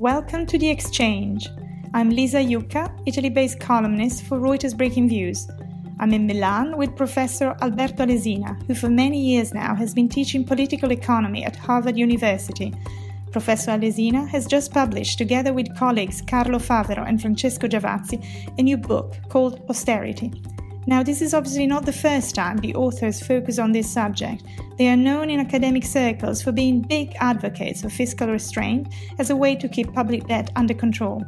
Welcome to The Exchange. I'm Lisa Jucca, Italy based columnist for Reuters Breakingviews. I'm in Milan with Professor Alberto Alesina, who for many years now has been teaching political economy at Harvard University. Professor Alesina has just published, together with colleagues Carlo Favero and Francesco Giavazzi, a new book called Austerity now, this is obviously not the first time the authors focus on this subject. They are known in academic circles for being big advocates of fiscal restraint as a way to keep public debt under control.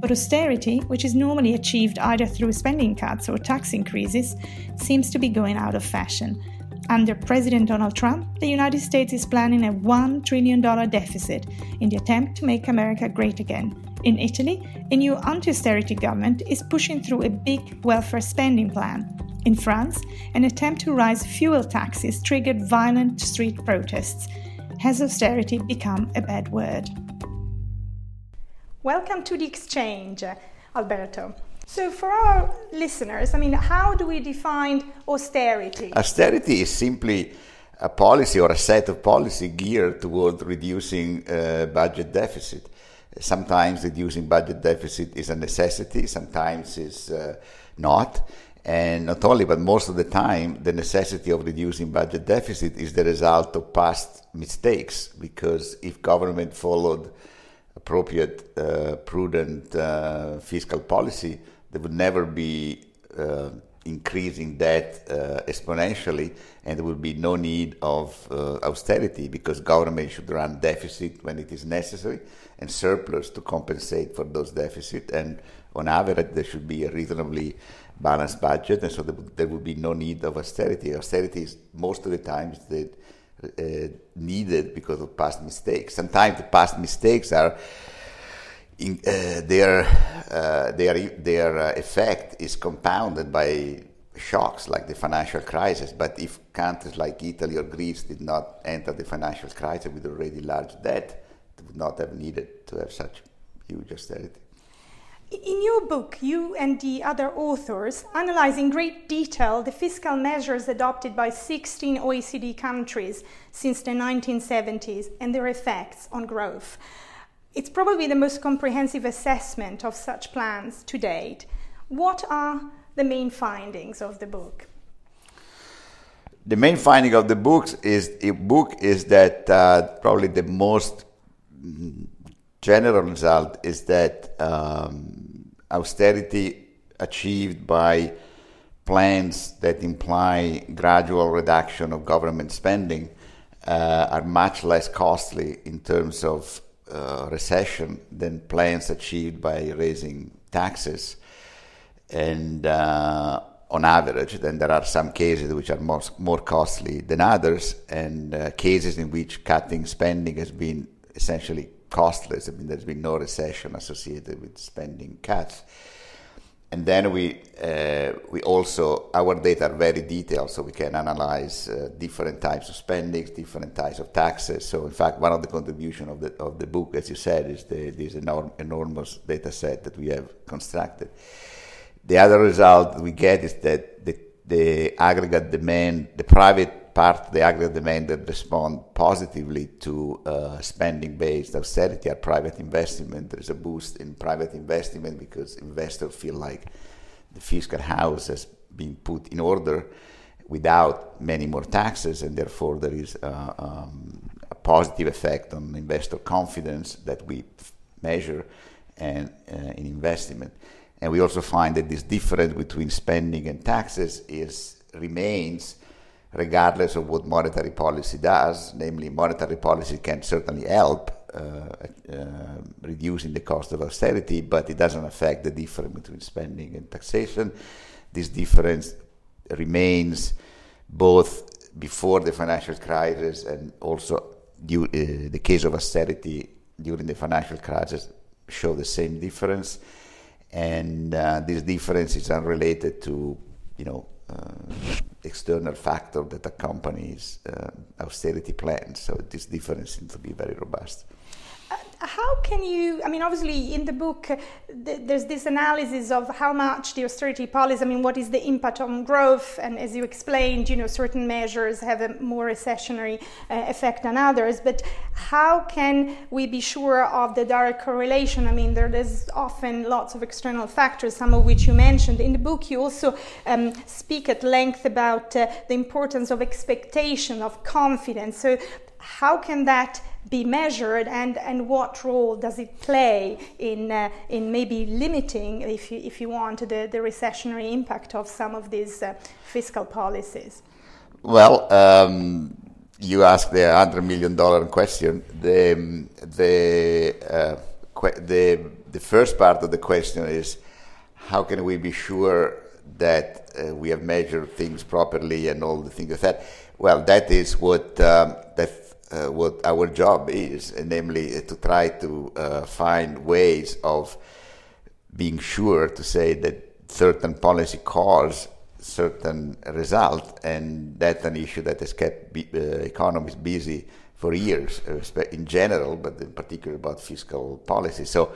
But austerity, which is normally achieved either through spending cuts or tax increases, seems to be going out of fashion. Under President Donald Trump, the United States is planning a $1 trillion deficit in the attempt to make America great again. In Italy, a new anti austerity government is pushing through a big welfare spending plan. In France, an attempt to raise fuel taxes triggered violent street protests. Has austerity become a bad word? Welcome to the exchange, Alberto. So, for our listeners, I mean, how do we define austerity? Austerity is simply a policy or a set of policy geared toward reducing uh, budget deficit. Sometimes reducing budget deficit is a necessity, sometimes it's uh, not. And not only, but most of the time, the necessity of reducing budget deficit is the result of past mistakes. Because if government followed appropriate, uh, prudent uh, fiscal policy, there would never be uh, increasing debt uh, exponentially, and there will be no need of uh, austerity because government should run deficit when it is necessary and surplus to compensate for those deficits. And on average, there should be a reasonably balanced budget, and so there, there would be no need of austerity. Austerity is most of the times the, uh, needed because of past mistakes. Sometimes the past mistakes are in, uh, their uh, their their uh, effect is compounded by shocks like the financial crisis. But if countries like Italy or Greece did not enter the financial crisis with already large debt, they would not have needed to have such huge austerity. In your book, you and the other authors analyze in great detail the fiscal measures adopted by 16 OECD countries since the 1970s and their effects on growth. It's probably the most comprehensive assessment of such plans to date. What are the main findings of the book? The main finding of the books is book is that uh, probably the most general result is that um, austerity achieved by plans that imply gradual reduction of government spending uh, are much less costly in terms of uh, recession than plans achieved by raising taxes. And uh, on average, then there are some cases which are more, more costly than others, and uh, cases in which cutting spending has been essentially costless. I mean, there's been no recession associated with spending cuts and then we uh, we also our data are very detailed, so we can analyze uh, different types of spendings, different types of taxes. So in fact, one of the contributions of the of the book, as you said, is the, this enorm, enormous data set that we have constructed. The other result we get is that the, the aggregate demand, the private part the aggregate demand that respond positively to uh, spending-based austerity are private investment. There's a boost in private investment because investors feel like the fiscal house has been put in order without many more taxes, and therefore there is uh, um, a positive effect on investor confidence that we measure and uh, in investment. And we also find that this difference between spending and taxes is remains regardless of what monetary policy does. Namely, monetary policy can certainly help uh, uh, reducing the cost of austerity, but it doesn't affect the difference between spending and taxation. This difference remains both before the financial crisis and also due, uh, the case of austerity during the financial crisis show the same difference, and uh, this difference is unrelated to you know external factor that accompanies uh, austerity plans. So this difference seems to be very robust how can you i mean obviously in the book uh, th- there's this analysis of how much the austerity policy i mean what is the impact on growth? And as you explained you know certain measures have a more recessionary uh, effect than others. But how can we be sure of the direct correlation? I mean there is often lots of external factors some of which you mentioned. In the book you also um, speak at length about uh, the importance of expectation of confidence. So how can that be measured and, and what role does it play in, uh, in maybe limiting, if you, if you want, the, the recessionary impact of some of these uh, fiscal policies? Well, um, you asked the $100 million question. The, the, uh, que- the, the first part of the question is how can we be sure that uh, we have measured things properly and all the things like that? Well, that is what um, that uh, what our job is, namely uh, to try to uh, find ways of being sure to say that certain policy cause certain result, and that's an issue that has kept uh, economies busy for years, uh, in general, but in particular about fiscal policy. So,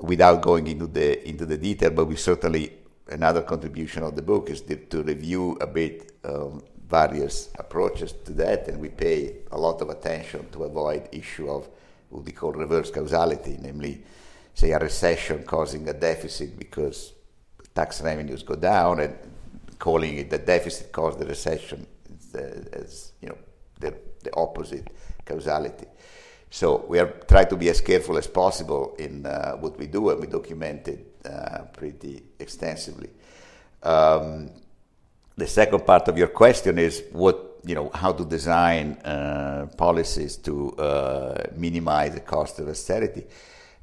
without going into the into the detail, but we certainly another contribution of the book is to review a bit um, various approaches to that, and we pay a lot of attention to avoid issue of what we call reverse causality, namely, say, a recession causing a deficit because tax revenues go down, and calling it the deficit caused the recession as you know the, the opposite causality. So we are trying to be as careful as possible in uh, what we do, and we document it uh, pretty extensively. Um, the second part of your question is what you know how to design uh, policies to uh, minimize the cost of austerity.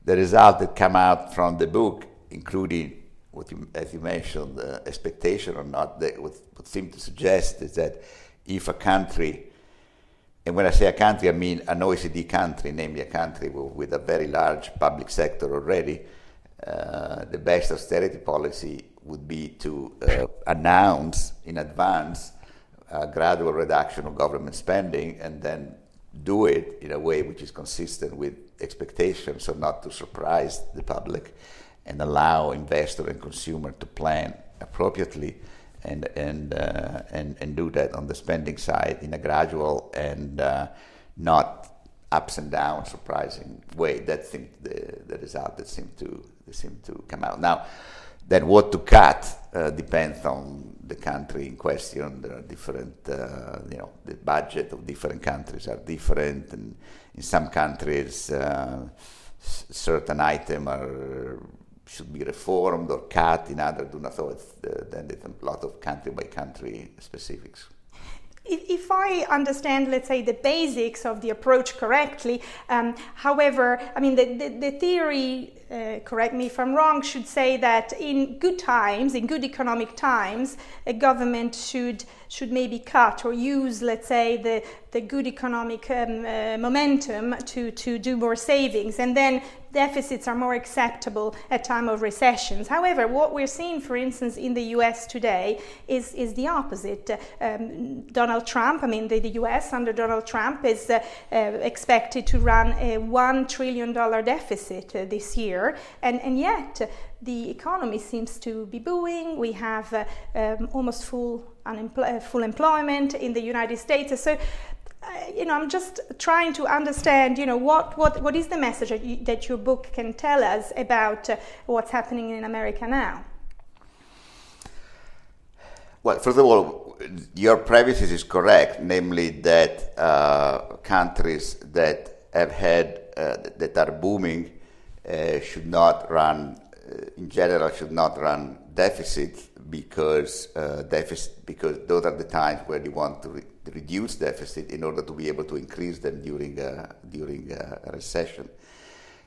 The result that come out from the book, including what you, as you mentioned, uh, expectation or not, that what, what seem to suggest is that if a country, and when I say a country, I mean an OECD country, namely a country with a very large public sector already, uh, the best austerity policy would be to uh, announce in advance a gradual reduction of government spending and then do it in a way which is consistent with expectations, so not to surprise the public and allow investor and consumer to plan appropriately and and uh, and and do that on the spending side in a gradual and uh, not ups and downs surprising way. That seemed the the result that seemed to seemed to come out now. Then what to cut uh, depends on the country in question. There are different, uh, you know, the budget of different countries are different, and in some countries, uh, certain items are should be reformed or cut. In others, do not. So it's, uh, then there's a lot of country by country specifics. If I understand, let's say, the basics of the approach correctly, um, however, I mean, the, the, the theory uh, correct me if I'm wrong, should say that in good times, in good economic times, a government should should maybe cut or use, let's say, the, the good economic um, uh, momentum to, to do more savings. And then deficits are more acceptable at time of recessions. However, what we're seeing, for instance, in the US today is, is the opposite. Um, Donald Trump, I mean, the, the US under Donald Trump is uh, uh, expected to run a $1 trillion deficit uh, this year. And, and yet, the economy seems to be booming. We have uh, um, almost full, unempl- uh, full employment in the United States. So, uh, you know, I'm just trying to understand, you know, what, what, what is the message that, you, that your book can tell us about uh, what's happening in America now? Well, first of all, your premises is correct, namely that uh, countries that have had, uh, that are booming, uh, should not run in general should not run deficit because uh, deficit because those are the times where you want to re- reduce deficit in order to be able to increase them during a, during a recession.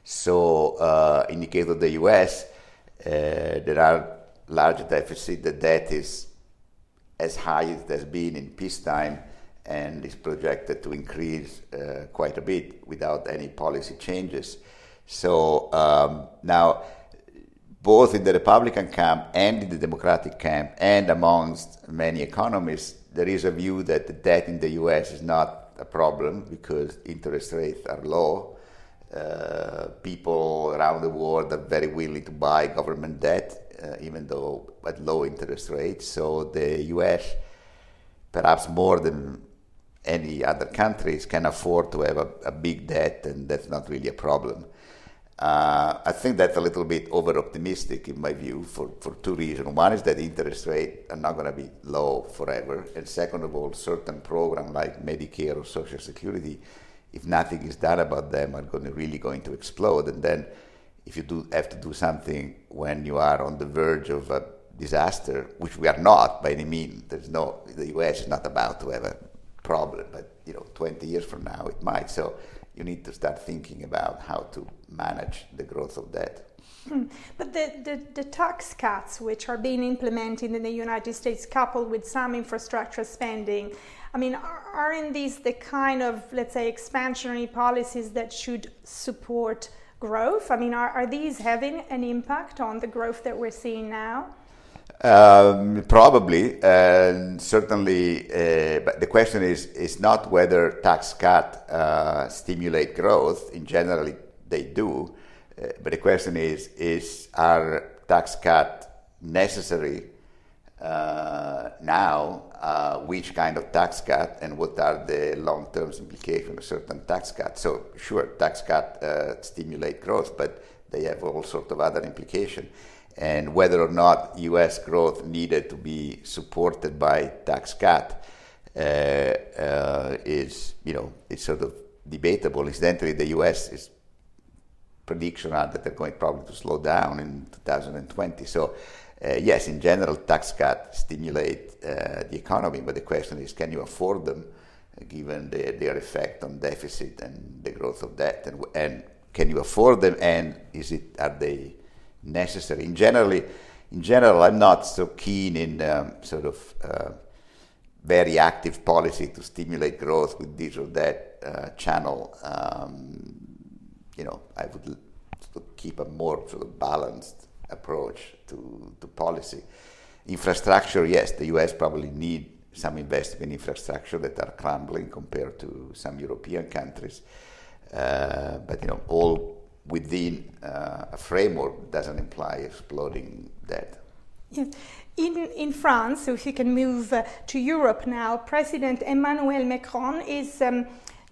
So uh, in the case of the U.S., uh, there are large deficit. The debt is as high as it has been in peacetime and is projected to increase uh, quite a bit without any policy changes. So um, now both in the Republican camp and in the Democratic camp, and amongst many economists, there is a view that the debt in the US is not a problem because interest rates are low. Uh, people around the world are very willing to buy government debt, uh, even though at low interest rates. So the US, perhaps more than any other countries, can afford to have a, a big debt, and that's not really a problem. Uh, I think that's a little bit over optimistic in my view for, for two reasons. One is that interest rates are not going to be low forever. And second of all, certain programs like Medicare or Social Security, if nothing is done about them, are going to really going to explode. And then if you do have to do something when you are on the verge of a disaster, which we are not by any means, there's no, the US is not about to have a problem, but you know, 20 years from now it might. So you need to start thinking about how to manage the growth of debt. Hmm. But the, the, the, tax cuts which are being implemented in the United States, coupled with some infrastructure spending, I mean, aren't these the kind of, let's say, expansionary policies that should support growth? I mean, are, are these having an impact on the growth that we're seeing now? Um, probably, and certainly, uh, but the question is is not whether tax cut uh, stimulate growth. In general, they do, uh, but the question is is are tax cut necessary uh, now? Uh, which kind of tax cut, and what are the long-term implications of certain tax cuts? So, sure, tax cut uh, stimulate growth, but they have all sorts of other implications and whether or not U.S. growth needed to be supported by tax cut uh, uh, is, you know, it's sort of debatable. Incidentally, the U.S. is prediction are that they're going probably to slow down in 2020. So, uh, yes, in general, tax cuts stimulate uh, the economy, but the question is, can you afford them, uh, given the, their effect on deficit and the growth of debt, and, and can you afford them, and is it are they necessary. In generally, in general, I'm not so keen in um, sort of uh, very active policy to stimulate growth with this or that channel. Um, you know, I would sort of keep a more sort of balanced approach to, to policy. Infrastructure, yes, the US probably need some investment in infrastructure that are crumbling compared to some European countries. Uh, but you know, all within uh, a framework doesn't imply exploding debt. Yes. In, in France, if you can move uh, to Europe now, President Emmanuel Macron is um,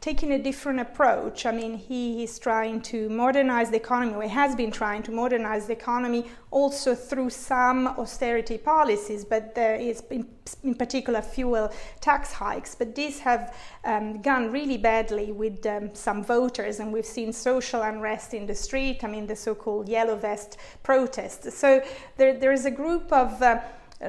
taking a different approach. I mean, he is trying to modernize the economy, or he has been trying to modernize the economy also through some austerity policies, but there is, in, in particular, fuel tax hikes. But these have um, gone really badly with um, some voters, and we've seen social unrest in the street. I mean, the so called yellow vest protests. So there, there is a group of uh,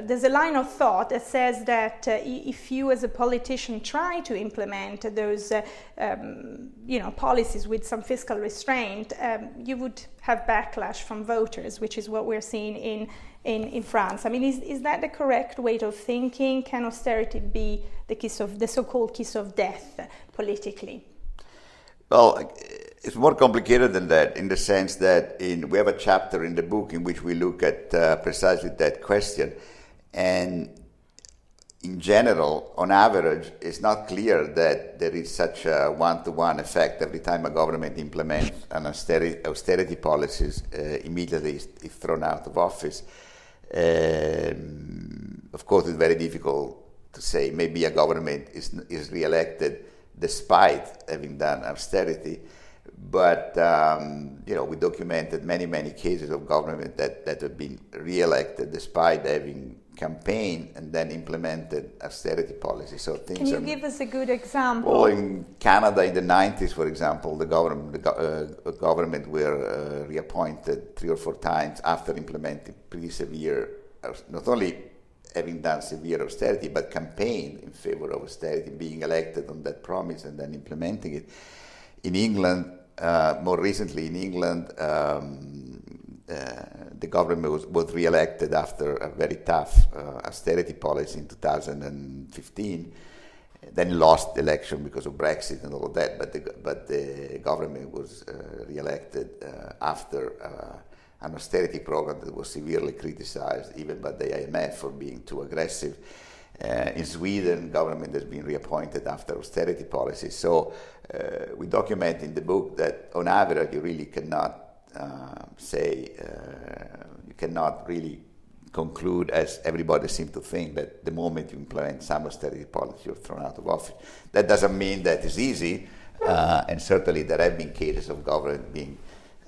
there's a line of thought that says that uh, if you as a politician try to implement those uh, um, you know policies with some fiscal restraint um, you would have backlash from voters which is what we're seeing in in, in France. I mean, is, is that the correct way of thinking? Can austerity be the kiss of the so-called kiss of death politically? Well, it's more complicated than that in the sense that in, we have a chapter in the book in which we look at uh, precisely that question. And in general, on average, it's not clear that there is such a one-to-one effect every time a government implements an austerity, austerity policies, uh, immediately is, thrown out of office. Um, of course, it's very difficult to say. Maybe a government is, is re-elected despite having done austerity. But um, you know, we documented many, many cases of government that, that have been re-elected despite having campaign and then implemented austerity policy. So things. Can you are, give us a good example? Well, in Canada in the 90s, for example, the government the uh, government were uh, reappointed three or four times after implementing pretty severe not only having done severe austerity, but campaigned in favor of austerity, being elected on that promise and then implementing it. In England, uh, more recently in England, um, uh, the government was, was re-elected after a very tough uh, austerity policy in 2015 then lost the election because of Brexit and all of that. But the, but the government was uh, re-elected uh, after uh, an austerity program that was severely criticized even by the IMF for being too aggressive. Uh, in Sweden, government has been reappointed after austerity policies. So uh, we document in the book that on average you really cannot uh, say, you cannot really conclude, as everybody seems to think, that the moment you implement some austerity policy, you're thrown out of office. That doesn't mean that it's easy, uh, and certainly there have been cases of government being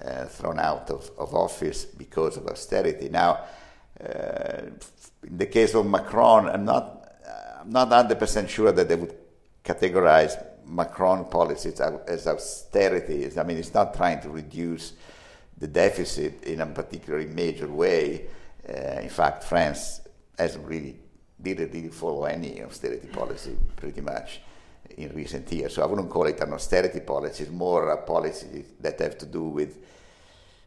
uh, thrown out of, of, office because of austerity. Now, uh, in the case of Macron, I'm not, I'm not 100% sure that they would categorize Macron policies as austerity. I mean, it's not trying to reduce the deficit in a particularly major way. Uh, in fact, France hasn't really didn't really follow any austerity policy pretty much in recent years. So I wouldn't call it an austerity policy. It's more a policy that have to do with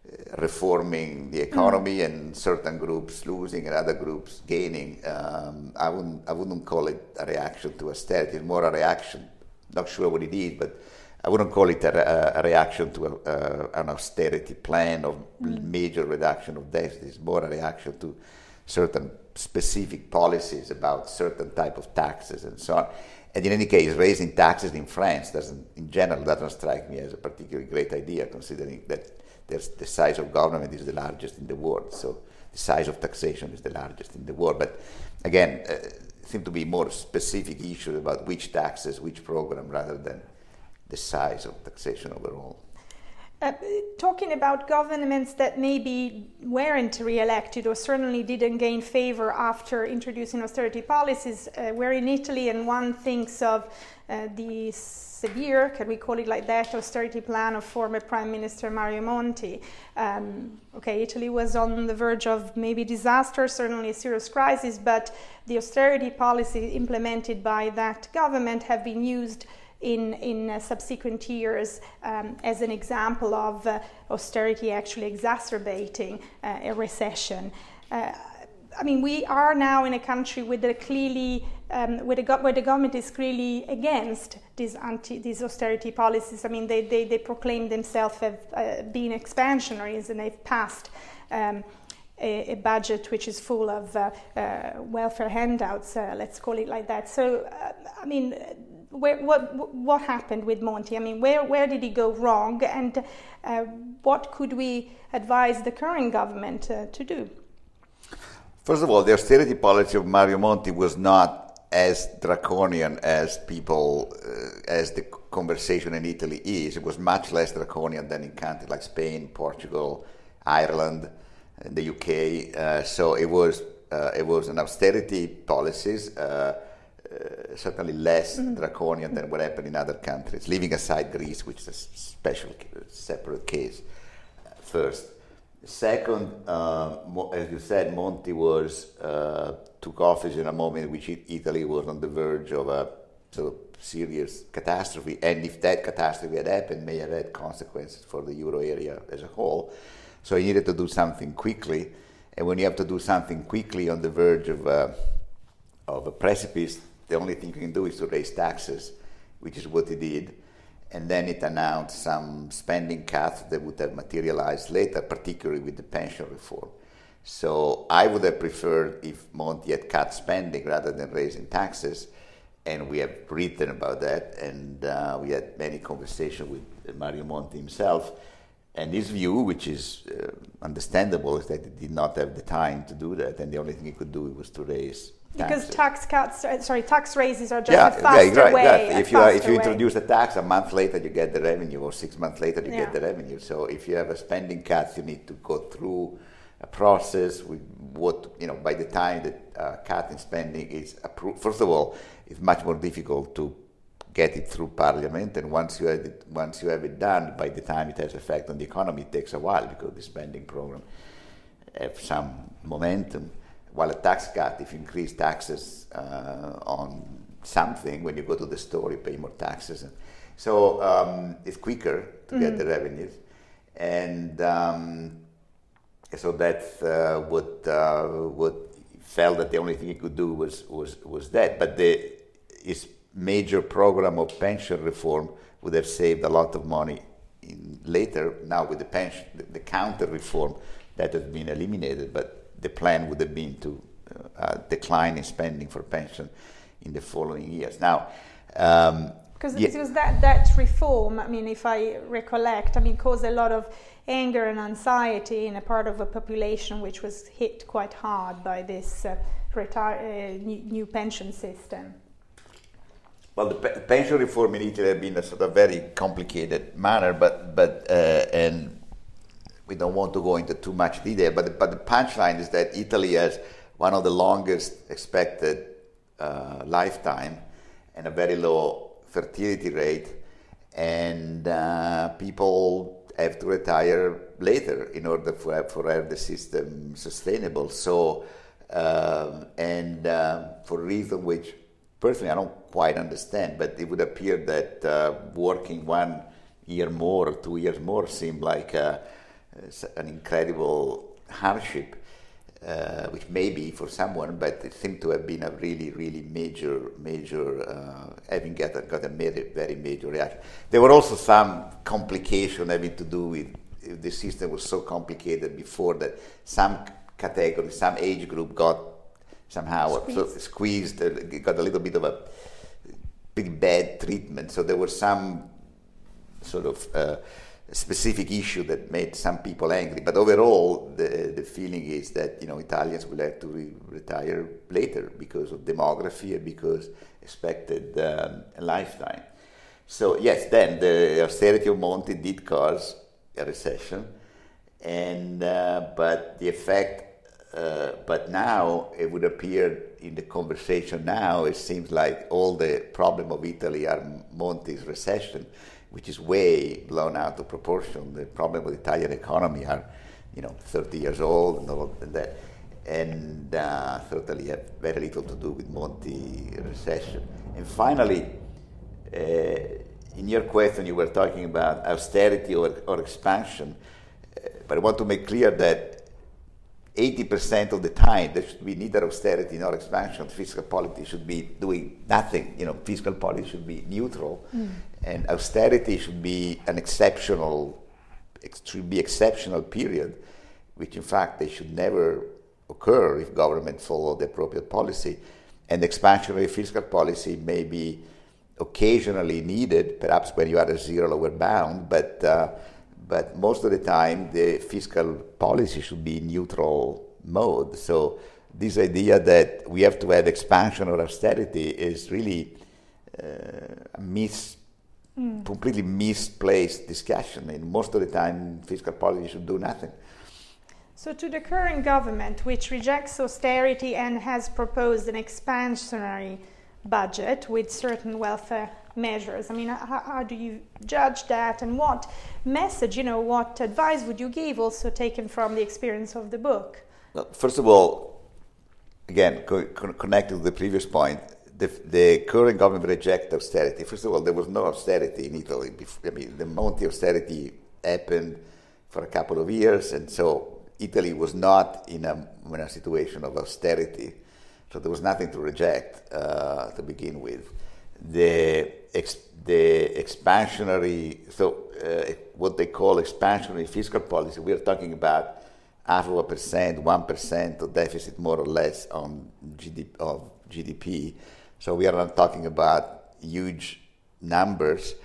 uh, reforming the economy mm. and certain groups losing and other groups gaining. Um, I wouldn't I wouldn't call it a reaction to austerity. It's more a reaction. Not sure what it is, but I wouldn't call it a, a reaction to a, uh, an austerity plan of mm. major reduction of deficit. It's more a reaction to certain specific policies about certain type of taxes and so on. And in any case, raising taxes in France doesn't, in general, doesn't strike me as a particularly great idea, considering that the size of government is the largest in the world. So the size of taxation is the largest in the world. But again, uh, seem to be more specific issues about which taxes, which program, rather than the size of taxation overall. Uh, talking about governments that maybe weren't re-elected or certainly didn't gain favor after introducing austerity policies, uh, we're in Italy and one thinks of uh, the severe, can we call it like that, austerity plan of former Prime Minister Mario Monti. Um, okay, Italy was on the verge of maybe disaster, certainly a serious crisis, but the austerity policies implemented by that government have been used in, in uh, subsequent years um, as an example of uh, austerity actually exacerbating uh, a recession. I mean, we are now in a country with a clearly, um, where, the go- where the government is clearly against these, anti- these austerity policies. I mean, they, they, they proclaim themselves as uh, being expansionaries and they've passed um, a, budget which is full of uh, uh, welfare handouts, let's call it like that. So, I mean, where, what, what happened with Monti? I mean, where, where did he go wrong, and uh, what could we advise the current government uh, to do? First of all, the austerity policy of Mario Monti was not as draconian as people, uh, as the conversation in Italy is. It was much less draconian than in countries like Spain, Portugal, Ireland, the UK. Uh, so it was uh, it was an austerity policies uh, uh, certainly less mm-hmm. draconian than what happened in other countries, leaving aside Greece, which is a special, separate case. First, second, uh, as you said, Monti was uh, took office in a moment in which Italy was on the verge of a sort of serious catastrophe, and if that catastrophe had happened, may have had consequences for the euro area as a whole. So he needed to do something quickly, and when you have to do something quickly on the verge of uh, of a precipice, the only thing you can do is to raise taxes, which is what he did. And then it announced some spending cuts that would have materialized later, particularly with the pension reform. So I would have preferred if Monti had cut spending rather than raising taxes. And we have written about that, and uh, we had many conversations with Mario Monti himself. And his view, which is uh, understandable, is that he did not have the time to do that, and the only thing he could do was to raise because tax cuts, uh, sorry, tax raises are just yeah, a faster yeah, right, way. Right. If you are, if you introduce a tax, a month later you get the revenue, or six months later you yeah. get the revenue. So if you have a spending cut, you need to go through a process with what you know. By the time the uh, cut in spending is approved, first of all, it's much more difficult to get it through Parliament, and once you have it, once you have it done, by the time it has effect on the economy, it takes a while because the spending program have some momentum while a tax cut, if you increase taxes uh, on something, when you go to the store, you pay more taxes. So um, it's quicker to mm-hmm. get the revenues. And um, so that's uh, what, uh, what felt that the only thing he could do was, was, was that. But the, his major program of pension reform would have saved a lot of money later. Now with the pension, the, the counter reform that has been eliminated, but the plan would have been to uh, decline in spending for pension in the following years. Now, um, because yeah. that that reform, I mean, if I recollect, I mean, caused a lot of anger and anxiety in a part of a population which was hit quite hard by this uh, retire, uh, new, new, pension system. Well, the pe- pension reform in Italy has been a sort of very complicated matter, but but uh, and we don't want to go into too much detail. But the, but the punchline is that Italy has one of the longest expected uh, lifetime and a very low fertility rate, and uh, people have to retire later in order for, for have the system sustainable. So, um, and uh, for a reason which personally I don't quite understand, but it would appear that uh, working one year more two years more seemed like uh, an incredible hardship. Uh, which may be for someone, but it seemed to have been a really, really major, major, uh, having got a, got a very, very major reaction. There were also some complication having to do with the system was so complicated before that some category, some age group got somehow squeezed, squeezed uh, got a little bit of a pretty bad treatment. So there were some sort of uh, specific issue that made some people angry. But overall, the, the feeling is that you know Italians will have to re- retire later because of demography and because expected um, lifetime. So yes, then the austerity of Monti did cause a recession, and uh, but the effect. Uh, but now it would appear in the conversation now it seems like all the problem of Italy are Monti's recession which is way blown out of proportion. The problem with the Italian economy are, you know, 30 years old and all of that, and uh, certainly have very little to do with Monti recession. And finally, uh, in your question, you were talking about austerity or, or expansion, uh, but I want to make clear that 80% of the time there should be neither austerity nor expansion. Fiscal policy should be doing nothing. You know, fiscal policy should be neutral. Mm and austerity should be an exceptional, should be exceptional period, which in fact they should never occur if government follow the appropriate policy. And expansionary fiscal policy may be occasionally needed, perhaps when you are at a zero lower bound, but uh, but most of the time the fiscal policy should be neutral mode. So this idea that we have to have expansion or austerity is really uh, a mis mm. completely misplaced discussion. And most of the time, fiscal policy should do nothing. So, to the current government, which rejects austerity and has proposed an expansionary budget with certain welfare measures, I mean, how, how, do you judge that, and what message, you know, what advice would you give, also taken from the experience of the book? Well, first of all, again, co- connected to the previous point, the, the current government reject austerity. First of all, there was no austerity in Italy. Before, I mean, the Monti austerity happened for a couple of years, and so Italy was not in a, in a situation of austerity. So there was nothing to reject uh, to begin with. The, ex, the expansionary, so uh, what they call expansionary fiscal policy, we are talking about half of a percent, one percent of deficit more or less on GDP, of GDP so we are not talking about huge numbers.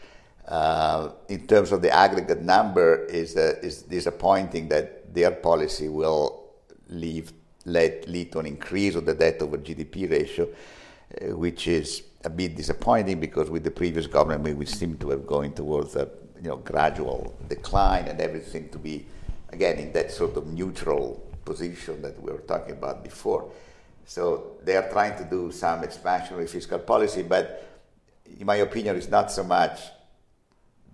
Uh, in terms of the aggregate number, is uh, is disappointing that their policy will leave, lead, lead to an increase of the debt over GDP ratio, uh, which is a bit disappointing because with the previous government we seem to have going towards a you know gradual decline and everything to be again in that sort of neutral position that we were talking about before. So they are trying to do some expansionary fiscal policy, but in my opinion, it's not so much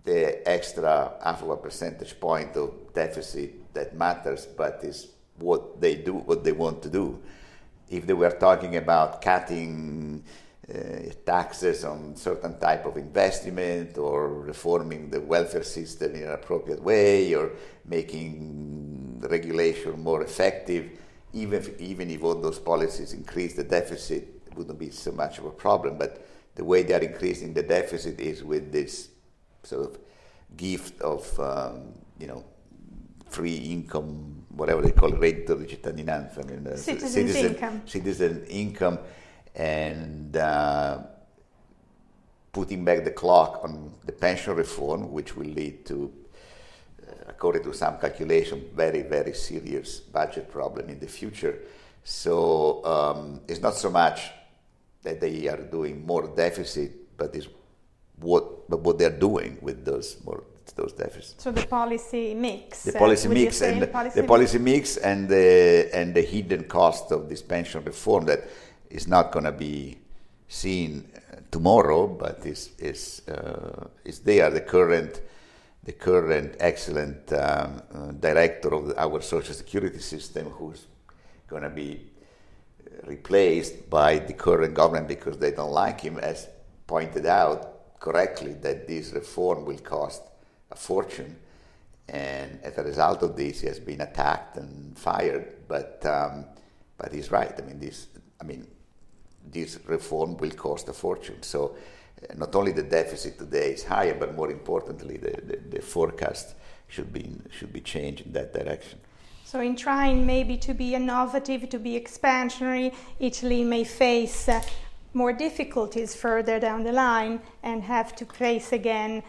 the extra half of a percentage point of deficit that matters, but is what they do, what they want to do. if they were talking about cutting taxes on certain type of investment or reforming the welfare system in an appropriate way or making regulation more effective, even if, even if all those policies increase the deficit, it wouldn't be so much of a problem. But the way they are increasing the deficit is with this sort of gift of, um, you know, free income, whatever they call it, reddito di cittadinanza, I mean, uh, citizen income. Citizen income, and uh, putting back the clock on the pension reform, which will lead to, uh, according to some calculation, very, very serious budget problem in the future. So um, it's not so much that they are doing more deficit, but is what but what they're doing with those more those deficits. So the policy mix. The policy uh, mix and the policy, the policy mix and the and the hidden cost of this pension reform that is not going to be seen uh, tomorrow, but is is uh, is there. The current the current excellent um, uh, director of our social security system, who's going to be replaced by the current government because they don't like him, as pointed out correctly that this reform will cost a fortune. And as a result of this, he has been attacked and fired. But um, but he's right. I mean, this I mean, this reform will cost a fortune. So uh, not only the deficit today is higher, but more importantly, the, the, the forecast should be should be changed in that direction. So, in trying maybe to be innovative, to be expansionary, Italy may face uh, more difficulties further down the line and have to face again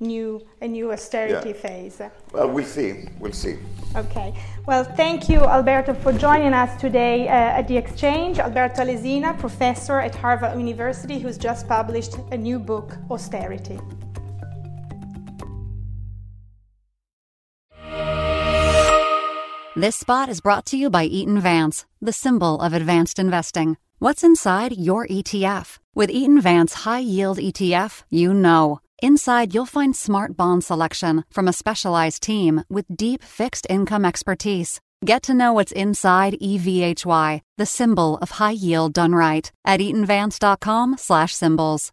new a new austerity yeah. phase. Well, we'll see. We'll see. Okay. Well, thank you, Alberto, for joining us today uh, at the exchange. Alberto Alesina, professor at Harvard University, who's just published a new book, Austerity. This spot is brought to you by Eaton Vance, the symbol of advanced investing. What's inside your ETF? With Eaton Vance High Yield ETF, you know. Inside, you'll find smart bond selection from a specialized team with deep fixed income expertise. Get to know what's inside EVHY, the symbol of high yield done right, at eatonvance.com/symbols.